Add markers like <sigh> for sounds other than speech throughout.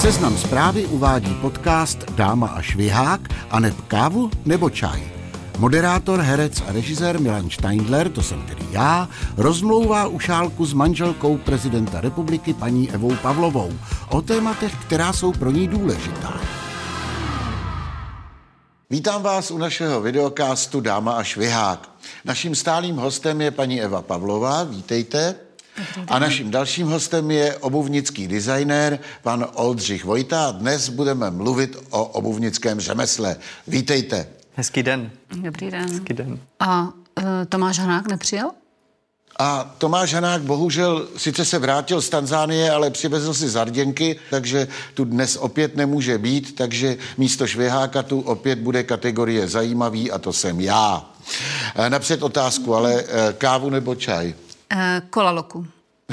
Seznam zprávy uvádí podcast Dáma a švihák a neb kávu nebo čaj. Moderátor, herec a režisér Milan Steindler, to jsem tedy já, rozmlouvá ušálku s manželkou prezidenta republiky paní Evou Pavlovou o tématech, která jsou pro ní důležitá. Vítám vás u našeho videokástu Dáma a švihák. Naším stálým hostem je paní Eva Pavlová, vítejte. A naším dalším hostem je obuvnický designér pan Oldřich Vojta. Dnes budeme mluvit o obuvnickém řemesle. Vítejte. Hezký den. Dobrý den. Hezký den. A uh, Tomáš Hanák nepřijel? A Tomáš Hanák bohužel sice se vrátil z Tanzánie, ale přivezl si zarděnky, takže tu dnes opět nemůže být, takže místo šviháka tu opět bude kategorie zajímavý a to jsem já. E, napřed otázku, ale e, kávu nebo čaj? Uh, kola loku.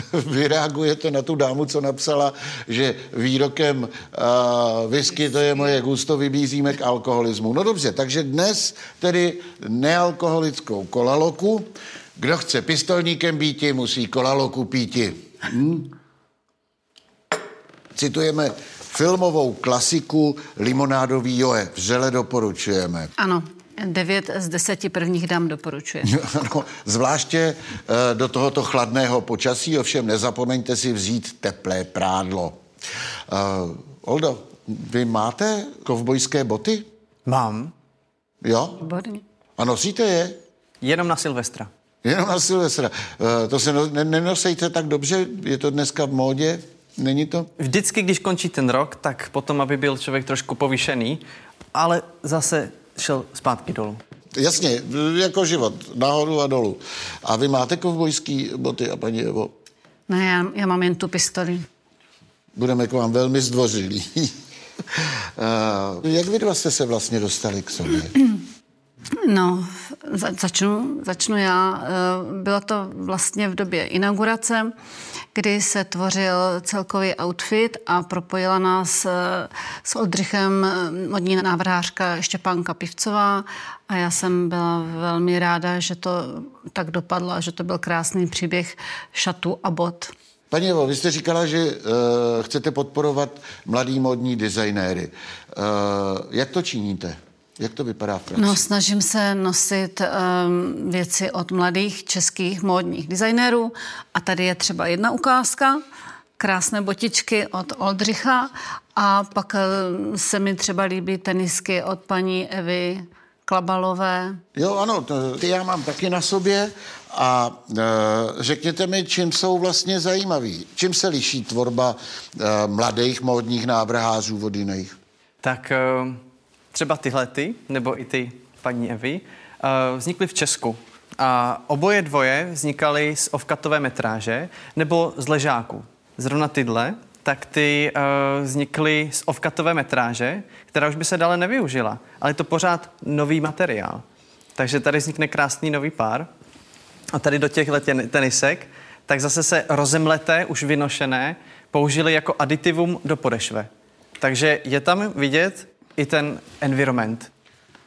<laughs> Vy reagujete na tu dámu, co napsala, že výrokem uh, whisky to je moje gusto, vybízíme k alkoholismu. No dobře, takže dnes tedy nealkoholickou kolaloku. Kdo chce pistolníkem býti, musí kolaloku píti. Hm? Citujeme filmovou klasiku Limonádový Joe. Vřele doporučujeme. Ano, devět z deseti prvních dám doporučuje. <laughs> Ano, zvláště uh, do tohoto chladného počasí, ovšem nezapomeňte si vzít teplé prádlo. Uh, Oldo, vy máte kovbojské boty? Mám. Jo? Výborně. A nosíte je? Jenom na Silvestra. Jenom na Silvestra. Uh, to se no, ne, nenosejte tak dobře? Je to dneska v módě? Není to? Vždycky, když končí ten rok, tak potom, aby byl člověk trošku povýšený, ale zase šel zpátky dolů. Jasně, jako život, nahoru a dolů. A vy máte kovbojský boty a paní Evo? Ne, já, já mám jen tu pistoli. Budeme k vám velmi zdvořilí. <laughs> uh, jak vy dva jste se vlastně dostali k sobě? <clears throat> No, za, začnu, začnu já. Eh, Bylo to vlastně v době inaugurace, kdy se tvořil celkový outfit a propojila nás eh, s Oldřichem eh, modní návrhářka Štěpánka Pivcová a já jsem byla velmi ráda, že to tak dopadlo a že to byl krásný příběh šatu a bot. Paní Evo, vy jste říkala, že uh, chcete podporovat mladý modní designéry. Uh, jak to činíte? Jak to vypadá v praxi? No, snažím se nosit um, věci od mladých českých módních designérů a tady je třeba jedna ukázka, krásné botičky od Oldřicha a pak um, se mi třeba líbí tenisky od paní Evy Klabalové. Jo, ano, to, ty já mám taky na sobě a e, řekněte mi, čím jsou vlastně zajímaví. Čím se liší tvorba e, mladých módních návrhářů od jiných? Tak e, třeba tyhle ty, nebo i ty paní Evy, e, vznikly v Česku. A oboje dvoje vznikaly z ovkatové metráže nebo z ležáku. Zrovna tyhle, tak ty uh, vznikly z ovkatové metráže, která už by se dále nevyužila. Ale je to pořád nový materiál. Takže tady vznikne krásný nový pár. A tady do těchto tenisek, tak zase se rozemleté, už vynošené, použili jako aditivum do podešve. Takže je tam vidět i ten environment.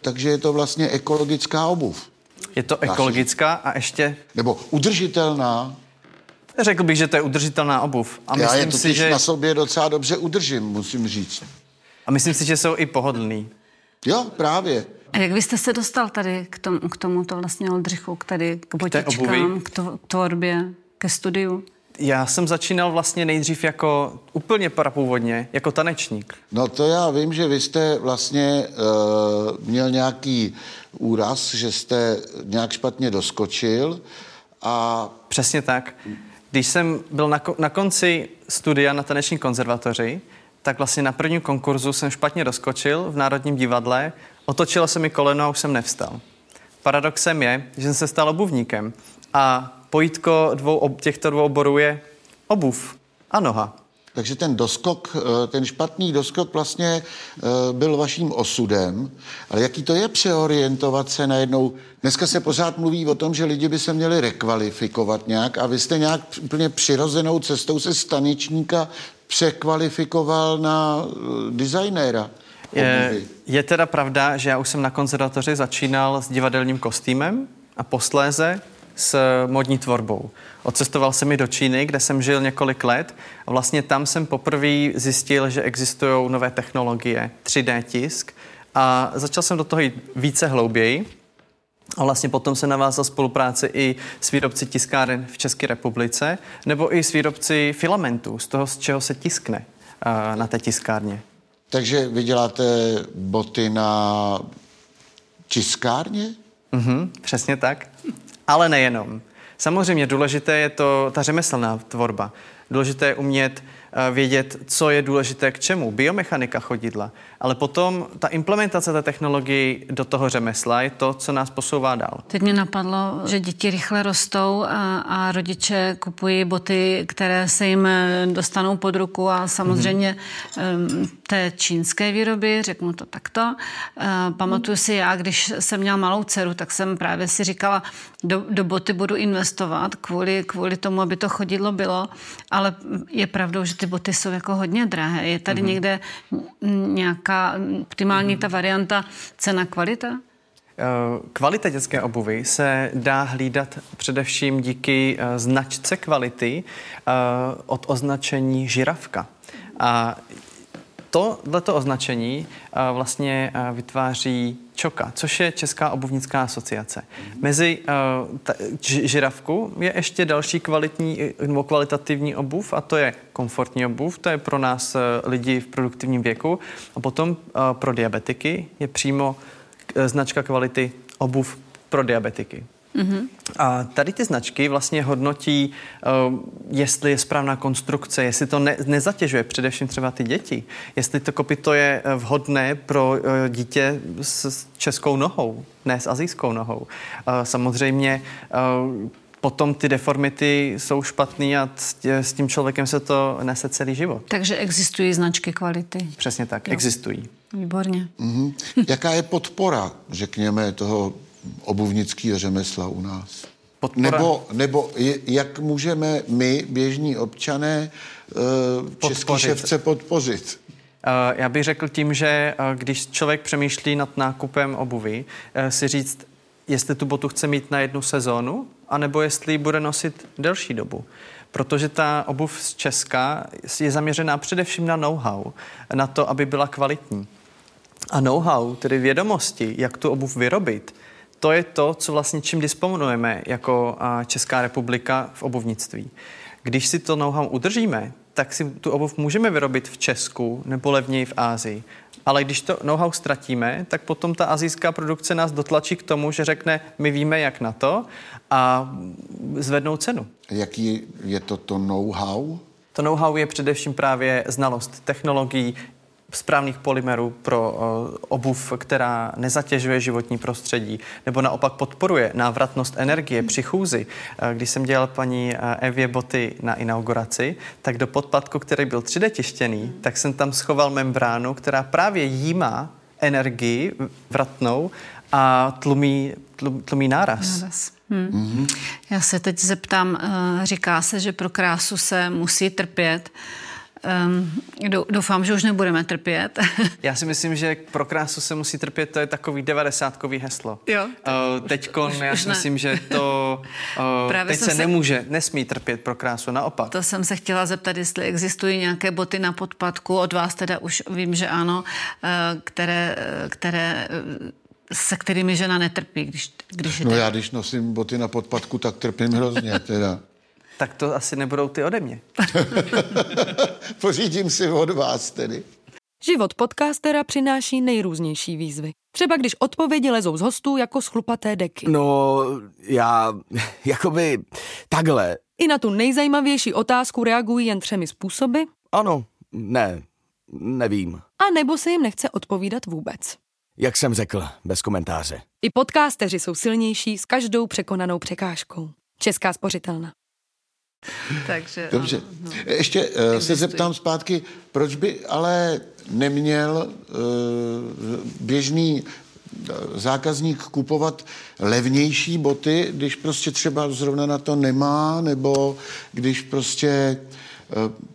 Takže je to vlastně ekologická obuv. Je to ekologická a ještě... Nebo udržitelná. Řekl bych, že to je udržitelná obuv. A Já je totiž si, že... na sobě docela dobře udržím, musím říct. A myslím si, že jsou i pohodlný. Jo, právě. A jak byste se dostal tady k, tomu, k tomuto vlastně Oldřichu, k tady k botičkám, k, to, k tvorbě, ke studiu? Já jsem začínal vlastně nejdřív jako úplně parapůvodně, jako tanečník. No to já vím, že vy jste vlastně uh, měl nějaký úraz, že jste nějak špatně doskočil a... Přesně tak. Když jsem byl na, na konci studia na taneční konzervatoři, tak vlastně na prvním konkurzu jsem špatně doskočil v Národním divadle, otočilo se mi koleno a už jsem nevstal. Paradoxem je, že jsem se stal obuvníkem a pojítko dvou, těchto dvou oborů je obuv a noha. Takže ten doskok, ten špatný doskok vlastně byl vaším osudem, ale jaký to je přeorientovat se najednou? Dneska se pořád mluví o tom, že lidi by se měli rekvalifikovat nějak a vy jste nějak úplně přirozenou cestou se staničníka překvalifikoval na designéra. Je, je teda pravda, že já už jsem na konzervatoři začínal s divadelním kostýmem a posléze s modní tvorbou. Odcestoval jsem i do Číny, kde jsem žil několik let a vlastně tam jsem poprvé zjistil, že existují nové technologie, 3D tisk a začal jsem do toho jít více hlouběji. A vlastně potom se navázal spolupráce i s výrobci tiskáren v České republice, nebo i s výrobci filamentů, z toho, z čeho se tiskne uh, na té tiskárně. Takže vy děláte boty na tiskárně? Mhm, přesně tak. Ale nejenom. Samozřejmě důležité je to ta řemeslná tvorba. Důležité je umět Eh, vědět, co je důležité k čemu. Biomechanika chodidla. Ale potom ta implementace té technologie do toho řemesla je to, co nás posouvá dál. Teď mě napadlo, že děti rychle rostou a, a rodiče kupují boty, které se jim eh, dostanou pod ruku a samozřejmě mm-hmm. Té čínské výroby, řeknu to takto. Eh, pamatuju si já, když jsem měla malou dceru, tak jsem právě si říkala, do, do boty budu investovat kvůli, kvůli tomu, aby to chodidlo bylo, ale je pravdou, že ty boty jsou jako hodně drahé. Je tady mm-hmm. někde nějaká optimální ta varianta cena kvalita? Eh, kvalita dětské obuvy se dá hlídat především díky eh, značce kvality od označení žiravka. A tohleto označení vlastně vytváří ČOKA, což je Česká obuvnická asociace. Mezi uh, ta, žiravku je ještě další kvalitní nebo kvalitativní obuv a to je komfortní obuv, to je pro nás uh, lidi v produktivním věku a potom uh, pro diabetiky je přímo uh, značka kvality obuv pro diabetiky. Mm-hmm. A tady ty značky vlastně hodnotí, uh, jestli je správná konstrukce, jestli to ne, nezatěžuje především třeba ty děti, jestli to kopito je eh, vhodné pro uh, dítě s, s českou nohou, ne s azijskou nohou. Uh, samozřejmě uh, potom ty deformity jsou špatný a s tím člověkem se to nese celý život. Takže existují značky kvality. Přesně tak, jo. existují. Výborně. Mm-hmm. Jaká je podpora, řekněme, toho obuvnického řemesla u nás? Podpora. Nebo, nebo jak můžeme my, běžní občané, uh, český ševce podpořit? Uh, já bych řekl tím, že uh, když člověk přemýšlí nad nákupem obuvy, si říct, jestli tu botu chce mít na jednu sezónu, anebo jestli ji bude nosit delší dobu. Protože ta obuv z Česka je zaměřená především na know-how, na to, aby byla kvalitní. A know-how, tedy vědomosti, jak tu obuv vyrobit, to je to, co vlastně čím disponujeme jako Česká republika v obuvnictví. Když si to know-how udržíme, tak si tu obuv můžeme vyrobit v Česku nebo levněji v Ázii. Ale když to know-how ztratíme, tak potom ta azijská produkce nás dotlačí k tomu, že řekne, my víme, jak na to a zvednou cenu. Jaký je to to know-how? To know-how je především právě znalost technologií, správných polymerů pro uh, obuv, která nezatěžuje životní prostředí, nebo naopak podporuje návratnost energie při chůzi. Uh, když jsem dělal paní uh, Evě boty na inauguraci, tak do podpadku, který byl 3D tištěný, tak jsem tam schoval membránu, která právě jímá energii vratnou a tlumí, tlumí, tlumí náraz. náraz. Hmm. Mm-hmm. Já se teď zeptám, říká se, že pro krásu se musí trpět. Um, doufám, že už nebudeme trpět. <laughs> Já si myslím, že pro krásu se musí trpět, to je takový devadesátkový heslo. Jo. Uh, teďkon, já si myslím, že to <laughs> uh, teď se, se nemůže, nesmí trpět pro krásu, naopak. To jsem se chtěla zeptat, jestli existují nějaké boty na podpadku, od vás teda už vím, že ano, uh, které, které se kterými žena netrpí, když, když No já, když nosím boty na podpadku, tak trpím hrozně <laughs> teda tak to asi nebudou ty ode mě. <laughs> Pořídím si od vás tedy. Život podcastera přináší nejrůznější výzvy. Třeba když odpovědi lezou z hostů jako schlupaté deky. No, já, jakoby, takhle. I na tu nejzajímavější otázku reagují jen třemi způsoby. Ano, ne, nevím. A nebo se jim nechce odpovídat vůbec. Jak jsem řekl, bez komentáře. I podcasteři jsou silnější s každou překonanou překážkou. Česká spořitelna. <laughs> Takže, Dobře. Ano, no. Ještě uh, se zeptám zpátky, proč by ale neměl uh, běžný eh, zákazník kupovat levnější boty, když prostě třeba zrovna na to nemá, nebo když prostě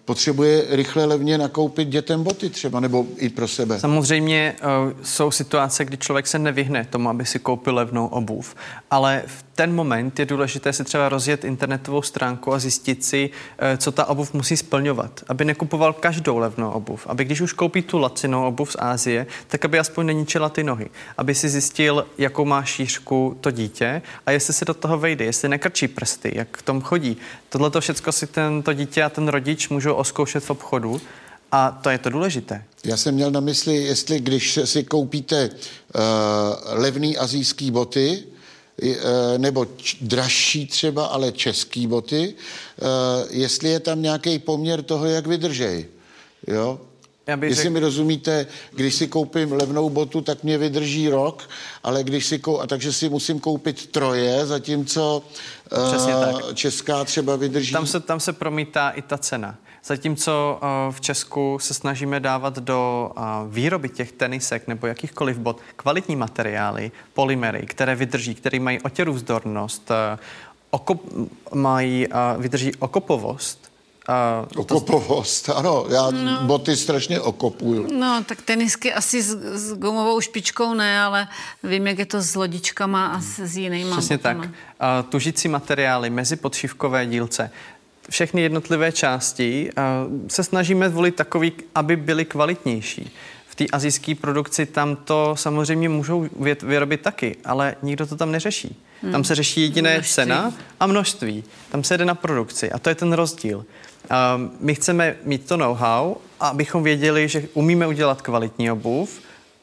potřebuje rychle levně nakoupit dětem boty třeba, nebo i pro sebe. Samozřejmě uh, jsou situace, kdy člověk se nevyhne tomu, aby si koupil levnou obuv, ale v ten moment je důležité si třeba rozjet internetovou stránku a zjistit si, uh, co ta obuv musí splňovat, aby nekupoval každou levnou obuv, aby když už koupí tu lacinou obuv z Ázie, tak aby aspoň neničila ty nohy, aby si zjistil, jakou má šířku to dítě a jestli se do toho vejde, jestli nekrčí prsty, jak v tom chodí. Tohle to všechno si ten, to dítě a ten rodič můžou oskoušet v obchodu a to je to důležité. Já jsem měl na mysli, jestli když si koupíte uh, levný azijský boty, uh, nebo č- dražší třeba, ale český boty, uh, jestli je tam nějaký poměr toho, jak vydržej. Jo? Jestli řek- mi rozumíte, když si koupím levnou botu, tak mě vydrží rok, ale když si kou... a takže si musím koupit troje, zatímco Přesně uh, tak. česká třeba vydrží. Tam se, tam se promítá i ta cena. Zatímco uh, v Česku se snažíme dávat do uh, výroby těch tenisek nebo jakýchkoliv bot kvalitní materiály, polymery, které vydrží, které mají otěrůvzdornost, okop, mají, vydrží okopovost. Uh, Okopovost, ano, já no. boty strašně okopuju. No, tak tenisky asi s, s gumovou špičkou ne, ale vím, jak je to s lodičkama a s, s jinýma. Přesně tak. botama. A tužící materiály, mezi podšívkové dílce, všechny jednotlivé části a se snažíme volit takový, aby byly kvalitnější. V té azijské produkci tam to samozřejmě můžou vyrobit taky, ale nikdo to tam neřeší. Hmm. Tam se řeší jediné Množství. cena a množství. Tam se jde na produkci a to je ten rozdíl. A my chceme mít to know-how, abychom věděli, že umíme udělat kvalitní obuv,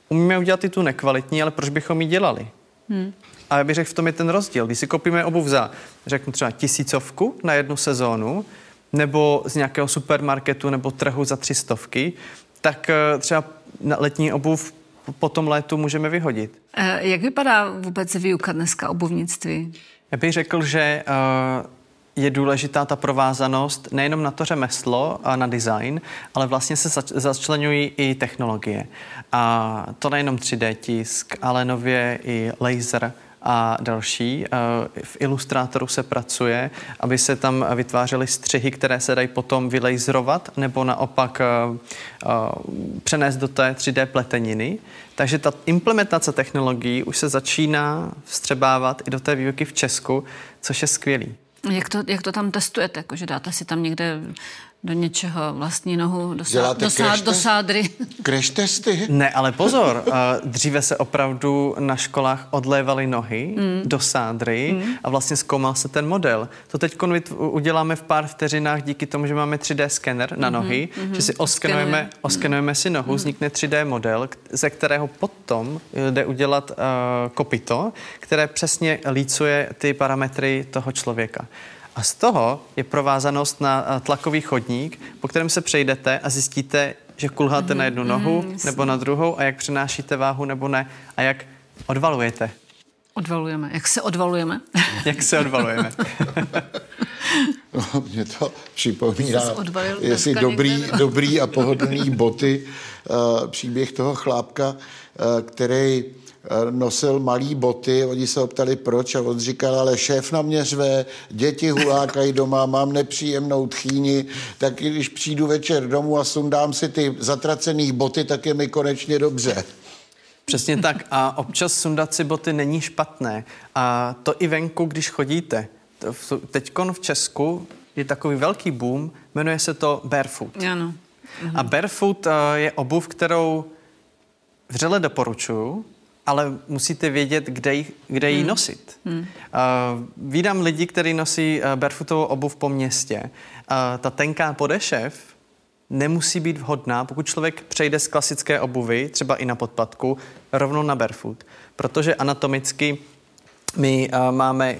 umíme udělat i tu nekvalitní, ale proč bychom ji dělali? Hmm. A já bych řekl, v tom je ten rozdíl. Když si koupíme obuv za, řeknu třeba tisícovku na jednu sezónu, nebo z nějakého supermarketu nebo trhu za tři stovky, tak eh, třeba na letní obuv po tom létu můžeme vyhodit. Eh, Jak vypadá vůbec výuka dneska obuvnictví? Já bych řekl, že eh, je důležitá ta provázanost nejenom na to řemeslo a na design, ale vlastně se zač- začlenují i technologie. A to nejenom 3D tisk, ale nově i laser a další. Eh, V ilustrátoru se pracuje, aby se tam vytvářely střihy, které se dají potom vylejzrovat nebo naopak eh, eh, přenést do té 3D pleteniny. Takže ta implementace technologií už se začíná vstřebávat i do té výuky v Česku, což je skvělý. Jak to, jak to tam testujete? Jako, že dáte si tam někde do něčeho vlastní nohu, do, sá, do, sá, crash do sádry? Crash testy? Ne, ale pozor, eh, dříve se opravdu na školách odlévaly nohy mm. do sádry mm. a vlastně zkoumal se ten model. To teď uděláme v pár vteřinách díky tomu, že máme 3D skener na nohy, mm-hmm. že si oskenujeme, Oskenuje. oskenujeme si nohu, vznikne 3D model, ze kterého potom jde udělat uh, kopito, které přesně lícuje ty parametry toho člověka. A z toho je provázanost na eh, tlakový chodník, po kterém se přejdete a zjistíte, že kulháte na jednu nohu nebo na druhou a jak přenášíte váhu nebo ne a jak odvalujete. Odvalujeme. Jak se odvalujeme? <laughs> Jak se odvalujeme. <laughs> No, mě to připomíná, jestli dobrý, někde, no. dobrý a pohodlný boty. Uh, příběh toho chlápka, uh, který nosil malý boty, oni se ho ptali proč a on říkal, ale šéf na mě řve, děti hulákají doma, mám nepříjemnou tchýni, tak když přijdu večer domů a sundám si ty zatracený boty, tak je mi konečně dobře. Přesně tak. A občas sundat si boty není špatné. A to i venku, když chodíte. Teď v Česku je takový velký boom, jmenuje se to barefoot. ano. A barefoot eh, je obuv, kterou vřele doporučuju, ale musíte vědět, kde ji, kde ji nosit. Hmm. Uh, vídám lidi, kteří nosí uh, barefootovou obuv po městě. Uh, ta tenká podešev nemusí být vhodná, pokud člověk přejde z klasické obuvy, třeba i na podpatku, rovnou na barefoot. Protože anatomicky my uh, máme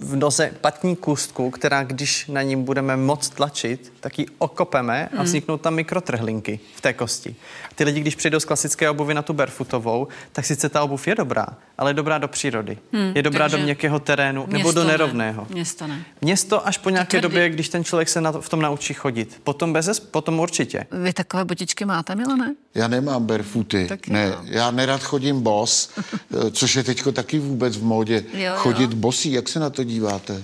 v noze patní kůstku, která když na ní budeme moc tlačit, tak ji okopeme a vzniknou tam mikrotrhlinky v té kosti. Ty lidi, když přijdou z klasické obuvy na tu barefootovou, tak sice ta obuv je dobrá, ale je dobrá do přírody. Hmm, je dobrá do měkkého terénu nebo do ne. nerovného. Město ne. Město až po nějaké tvrdý. době, když ten člověk se na to, v tom naučí chodit. Potom, bez, potom určitě. Vy takové botičky máte, Milané? Já nemám barefooty. Taky ne, já nerad chodím bos, <laughs> eh, což je teďko taky vůbec v módě. Jo, jo. Chodit bosí, jak se na to díváte?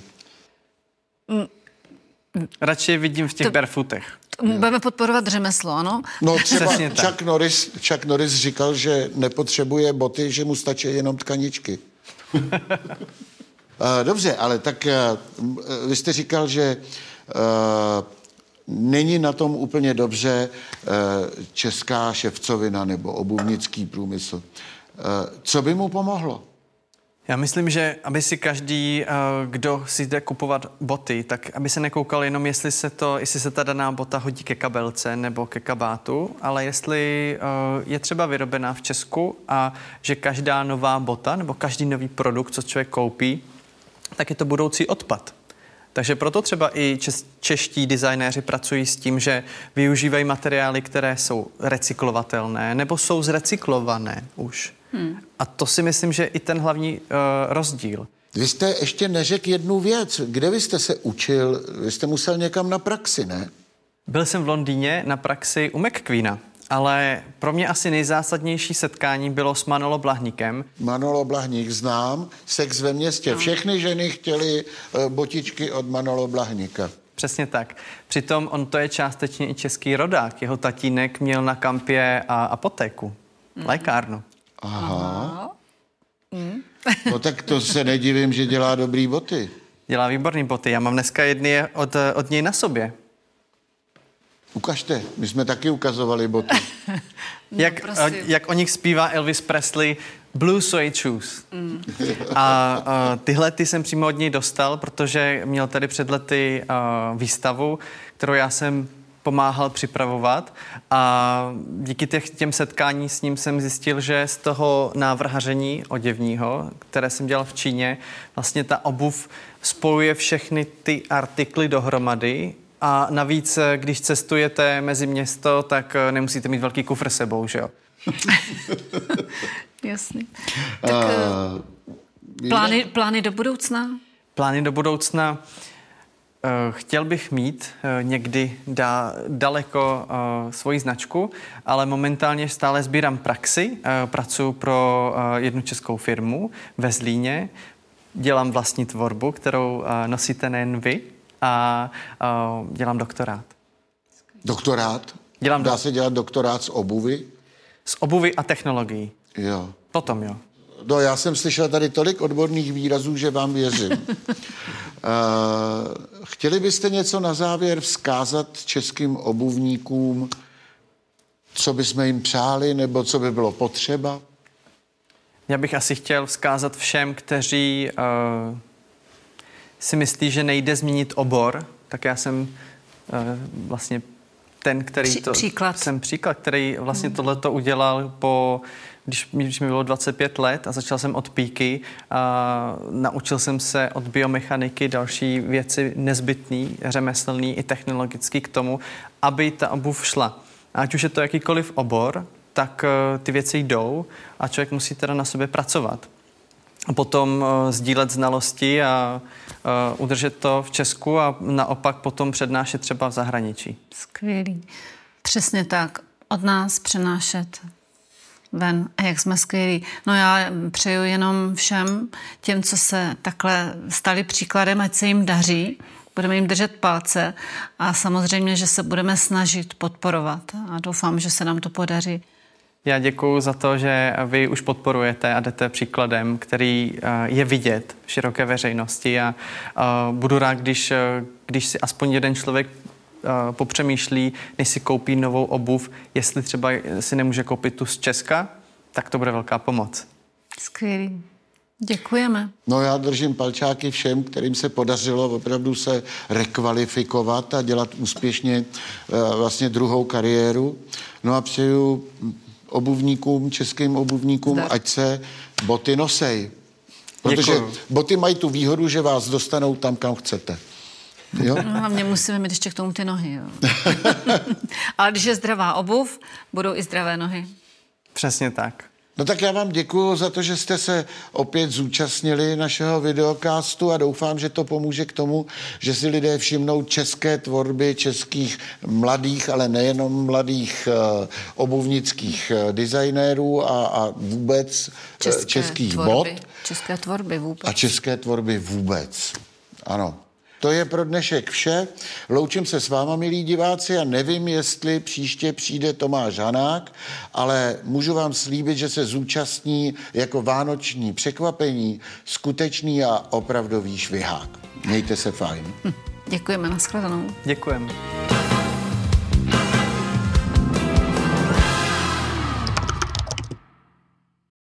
Radši je vidím v těch barefootech. Budeme podporovat řemeslo, ano? No třeba Přesně tak. Chuck Norris, Chuck Norris říkal, že nepotřebuje boty, že mu stačí jenom tkaničky. <laughs> Eh, Dobře, ale tak eh, eh, vy jste říkal, že eh, není na tom úplně dobře eh, česká ševcovina nebo obuvnický průmysl. Eh, Co by mu pomohlo? Já myslím, že aby si každý, eh, kdo si jde kupovat boty, tak aby se nekoukal jenom, jestli se, to, jestli se ta daná bota hodí ke kabelce nebo ke kabátu, ale jestli eh, je třeba vyrobená v Česku a že každá nová bota nebo každý nový produkt, co člověk koupí, tak je to budoucí odpad. Takže proto třeba i čeští designéři pracují s tím, že využívají materiály, které jsou recyklovatelné nebo jsou zrecyklované už. Hmm. A to si myslím, že je i ten hlavní uh, rozdíl. Vy jste ještě neřekl jednu věc. Kde vy jste se učil? Vy jste musel někam na praxi, ne? Byl jsem v Londýně na praxi u McQueena, ale pro mě asi nejzásadnější setkání bylo s Manolo Blahníkem. Manolo Blahník znám, sex ve městě. Všechny ženy chtěly eh, botičky od Manolo Blahníka. Přesně tak. Přitom on to je částečně i český rodák. Jeho tatínek měl na kampě a apotéku, mm. lékárnu. Aha. No tak to se nedivím, že dělá dobrý boty. Dělá výborný boty. Já mám dneska jedny od, od něj na sobě. Ukažte, my jsme taky ukazovali boty. <laughs> jak, prosím. o, jak o nich zpívá Elvis Presley, Blue Suede Shoes. Mm. A uh, tyhle ty jsem přímo od něj dostal, protože měl tady před lety uh, výstavu, kterou já jsem pomáhal připravovat a díky těch, těm setkání s ním jsem zjistil, že z toho návrhaření oděvního, které jsem dělal v Číně, vlastně ta obuv spojuje všechny ty artikly dohromady a navíc, když cestujete mezi město, tak eh, nemusíte mít velký kufr sebou, že jo? <laughs> Jasný. Tak uh, plány, plány do budoucna? Plány do budoucna. eh, Chtěl bych mít eh, někdy da, daleko eh, svoji značku, ale momentálně stále sbírám praxi. Eh, Pracuji pro eh, jednu českou firmu ve Zlíně. Dělám vlastní tvorbu, kterou eh, nosíte nejen vy a eh, dělám doktorát. Doktorát? Dělám Dá do- se dělat doktorát z obuvy? Z obuvy a technologií. Jo. Potom jo. No, já jsem slyšel tady tolik odborných výrazů, že vám věřím. uh, <laughs> chtěli byste něco na závěr vzkázat českým obuvníkům, co bychom jim přáli, nebo co by bylo potřeba? Já bych asi chtěl vzkázat všem, kteří uh, si myslí, že nejde změnit obor, tak já jsem uh, vlastně ten, který to... příklad. Jsem příklad, který vlastně hmm. tohle to udělal po... Když, mi- když mi bylo 25 let a začal jsem od píky a naučil jsem se od biomechaniky další věci nezbytné, řemeslný i technologický k tomu, aby ta obuv šla. Ať už je to jakýkoliv obor, tak eh, ty věci jdou a člověk musí teda na sobě pracovat. A potom uh, sdílet znalosti a uh, udržet to v Česku a naopak potom přednášet třeba v zahraničí. Skvělý. Přesně tak. Od nás přenášet ven. A jak jsme skvělí. No já přeju jenom všem těm, co se takhle stali příkladem, ať se jim daří. Budeme jim držet palce a samozřejmě, že se budeme snažit podporovat. A doufám, že se nám to podaří. Já děkuji za to, že vy už podporujete a jdete příkladem, který uh, je vidět v široké veřejnosti a uh, budu rád, když, uh, když si aspoň jeden člověk popřemýšlí, než si koupí novou obuv, jestli třeba si nemůže koupit tu z Česka, tak to bude velká pomoc. Skvělý. Děkujeme. No já držím palčáky všem, kterým se podařilo opravdu se rekvalifikovat a dělat úspěšně eh, vlastně druhou kariéru. No a přeju obuvníkům, českým obuvníkům, Zdar. ať se boty nosej. Protože Děkuju. boty mají tu výhodu, že vás dostanou tam, kam chcete. Jo? No, hlavně musíme mít ještě k tomu ty nohy. Jo. <laughs> Ale když je zdravá obuv, budou i zdravé nohy. Přesně tak. No tak já vám děkuji za to, že jste se opět zúčastnili našeho videokástu a doufám, že to pomůže k tomu, že si lidé všimnou české tvorby českých mladých, ale nejenom mladých uh, obuvnických uh, designérů a, a vůbec uh, českých tvorby, bod České tvorby vůbec. a české tvorby vůbec. Ano. To je pro dnešek vše. Loučím se s váma, milí diváci, a nevím, jestli příště přijde Tomáš Hanák, ale můžu vám slíbit, že se zúčastní jako vánoční překvapení skutečný a opravdový švihák. Mějte se fajn. Děkujeme, nashledanou. Děkujeme.